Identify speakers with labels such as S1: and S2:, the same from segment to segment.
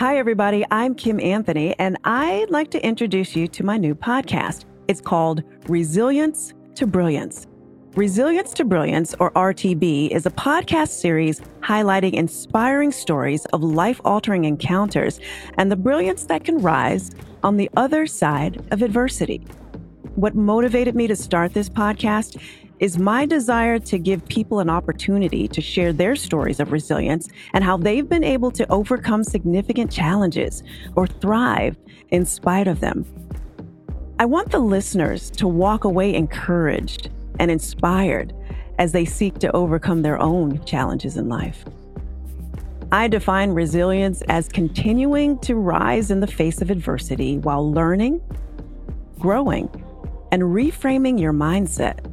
S1: Hi, everybody. I'm Kim Anthony, and I'd like to introduce you to my new podcast. It's called Resilience to Brilliance. Resilience to Brilliance, or RTB, is a podcast series highlighting inspiring stories of life altering encounters and the brilliance that can rise on the other side of adversity. What motivated me to start this podcast is my desire to give people an opportunity to share their stories of resilience and how they've been able to overcome significant challenges or thrive in spite of them. I want the listeners to walk away encouraged and inspired as they seek to overcome their own challenges in life. I define resilience as continuing to rise in the face of adversity while learning, growing, and reframing your mindset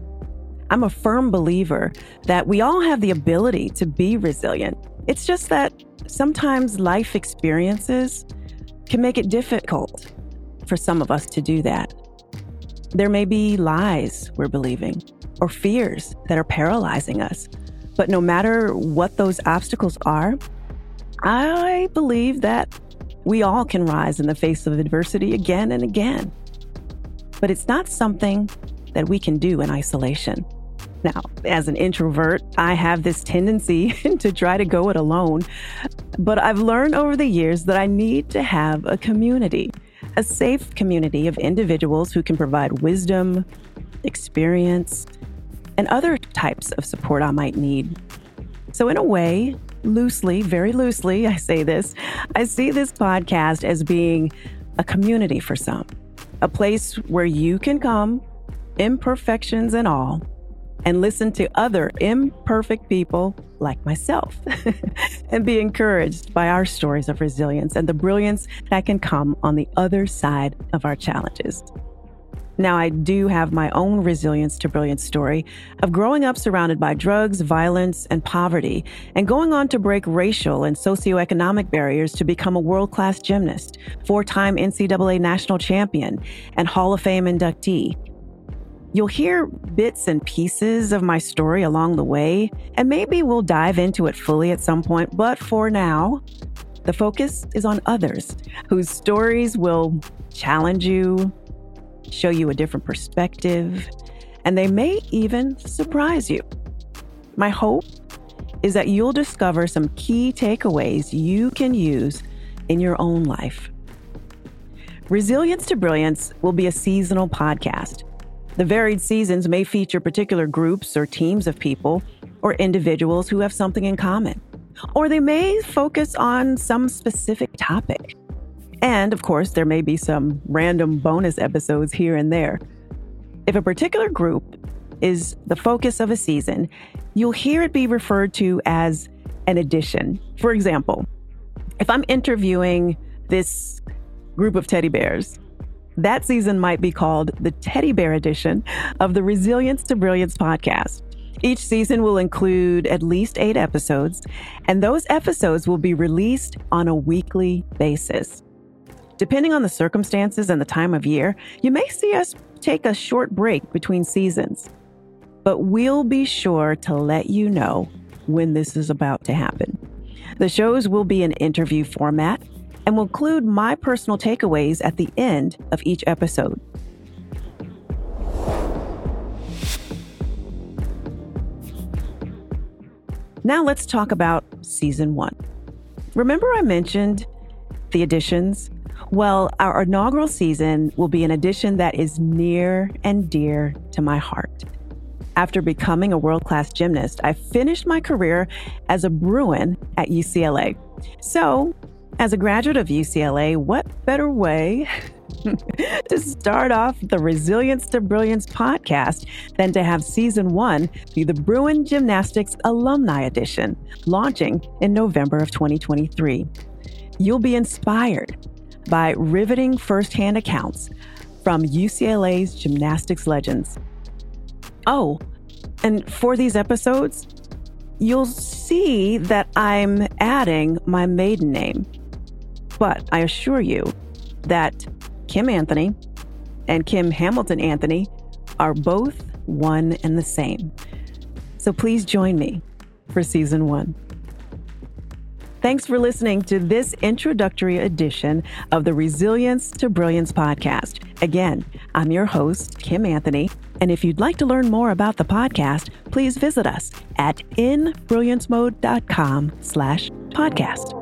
S1: I'm a firm believer that we all have the ability to be resilient. It's just that sometimes life experiences can make it difficult for some of us to do that. There may be lies we're believing or fears that are paralyzing us. But no matter what those obstacles are, I believe that we all can rise in the face of adversity again and again. But it's not something that we can do in isolation. Now, as an introvert, I have this tendency to try to go it alone, but I've learned over the years that I need to have a community, a safe community of individuals who can provide wisdom, experience, and other types of support I might need. So, in a way, loosely, very loosely, I say this, I see this podcast as being a community for some, a place where you can come, imperfections and all and listen to other imperfect people like myself and be encouraged by our stories of resilience and the brilliance that can come on the other side of our challenges. Now, I do have my own resilience to brilliance story of growing up surrounded by drugs, violence, and poverty, and going on to break racial and socioeconomic barriers to become a world class gymnast, four time NCAA national champion, and Hall of Fame inductee. You'll hear bits and pieces of my story along the way, and maybe we'll dive into it fully at some point. But for now, the focus is on others whose stories will challenge you, show you a different perspective, and they may even surprise you. My hope is that you'll discover some key takeaways you can use in your own life. Resilience to Brilliance will be a seasonal podcast the varied seasons may feature particular groups or teams of people or individuals who have something in common, or they may focus on some specific topic. And of course, there may be some random bonus episodes here and there. If a particular group is the focus of a season, you'll hear it be referred to as an edition. For example, if I'm interviewing this group of teddy bears, that season might be called the Teddy Bear edition of the Resilience to Brilliance podcast. Each season will include at least eight episodes, and those episodes will be released on a weekly basis. Depending on the circumstances and the time of year, you may see us take a short break between seasons, but we'll be sure to let you know when this is about to happen. The shows will be an interview format and will include my personal takeaways at the end of each episode. Now let's talk about season one. Remember, I mentioned the additions? Well, our inaugural season will be an addition that is near and dear to my heart. After becoming a world class gymnast, I finished my career as a Bruin at UCLA. So as a graduate of UCLA, what better way to start off the Resilience to Brilliance podcast than to have season one be the Bruin Gymnastics Alumni Edition, launching in November of 2023. You'll be inspired by riveting firsthand accounts from UCLA's gymnastics legends. Oh, and for these episodes, you'll see that I'm adding my maiden name. But I assure you that Kim Anthony and Kim Hamilton Anthony are both one and the same. So please join me for season one. Thanks for listening to this introductory edition of the Resilience to Brilliance podcast. Again, I'm your host, Kim Anthony. And if you'd like to learn more about the podcast, please visit us at inbrilliancemode.com slash podcast.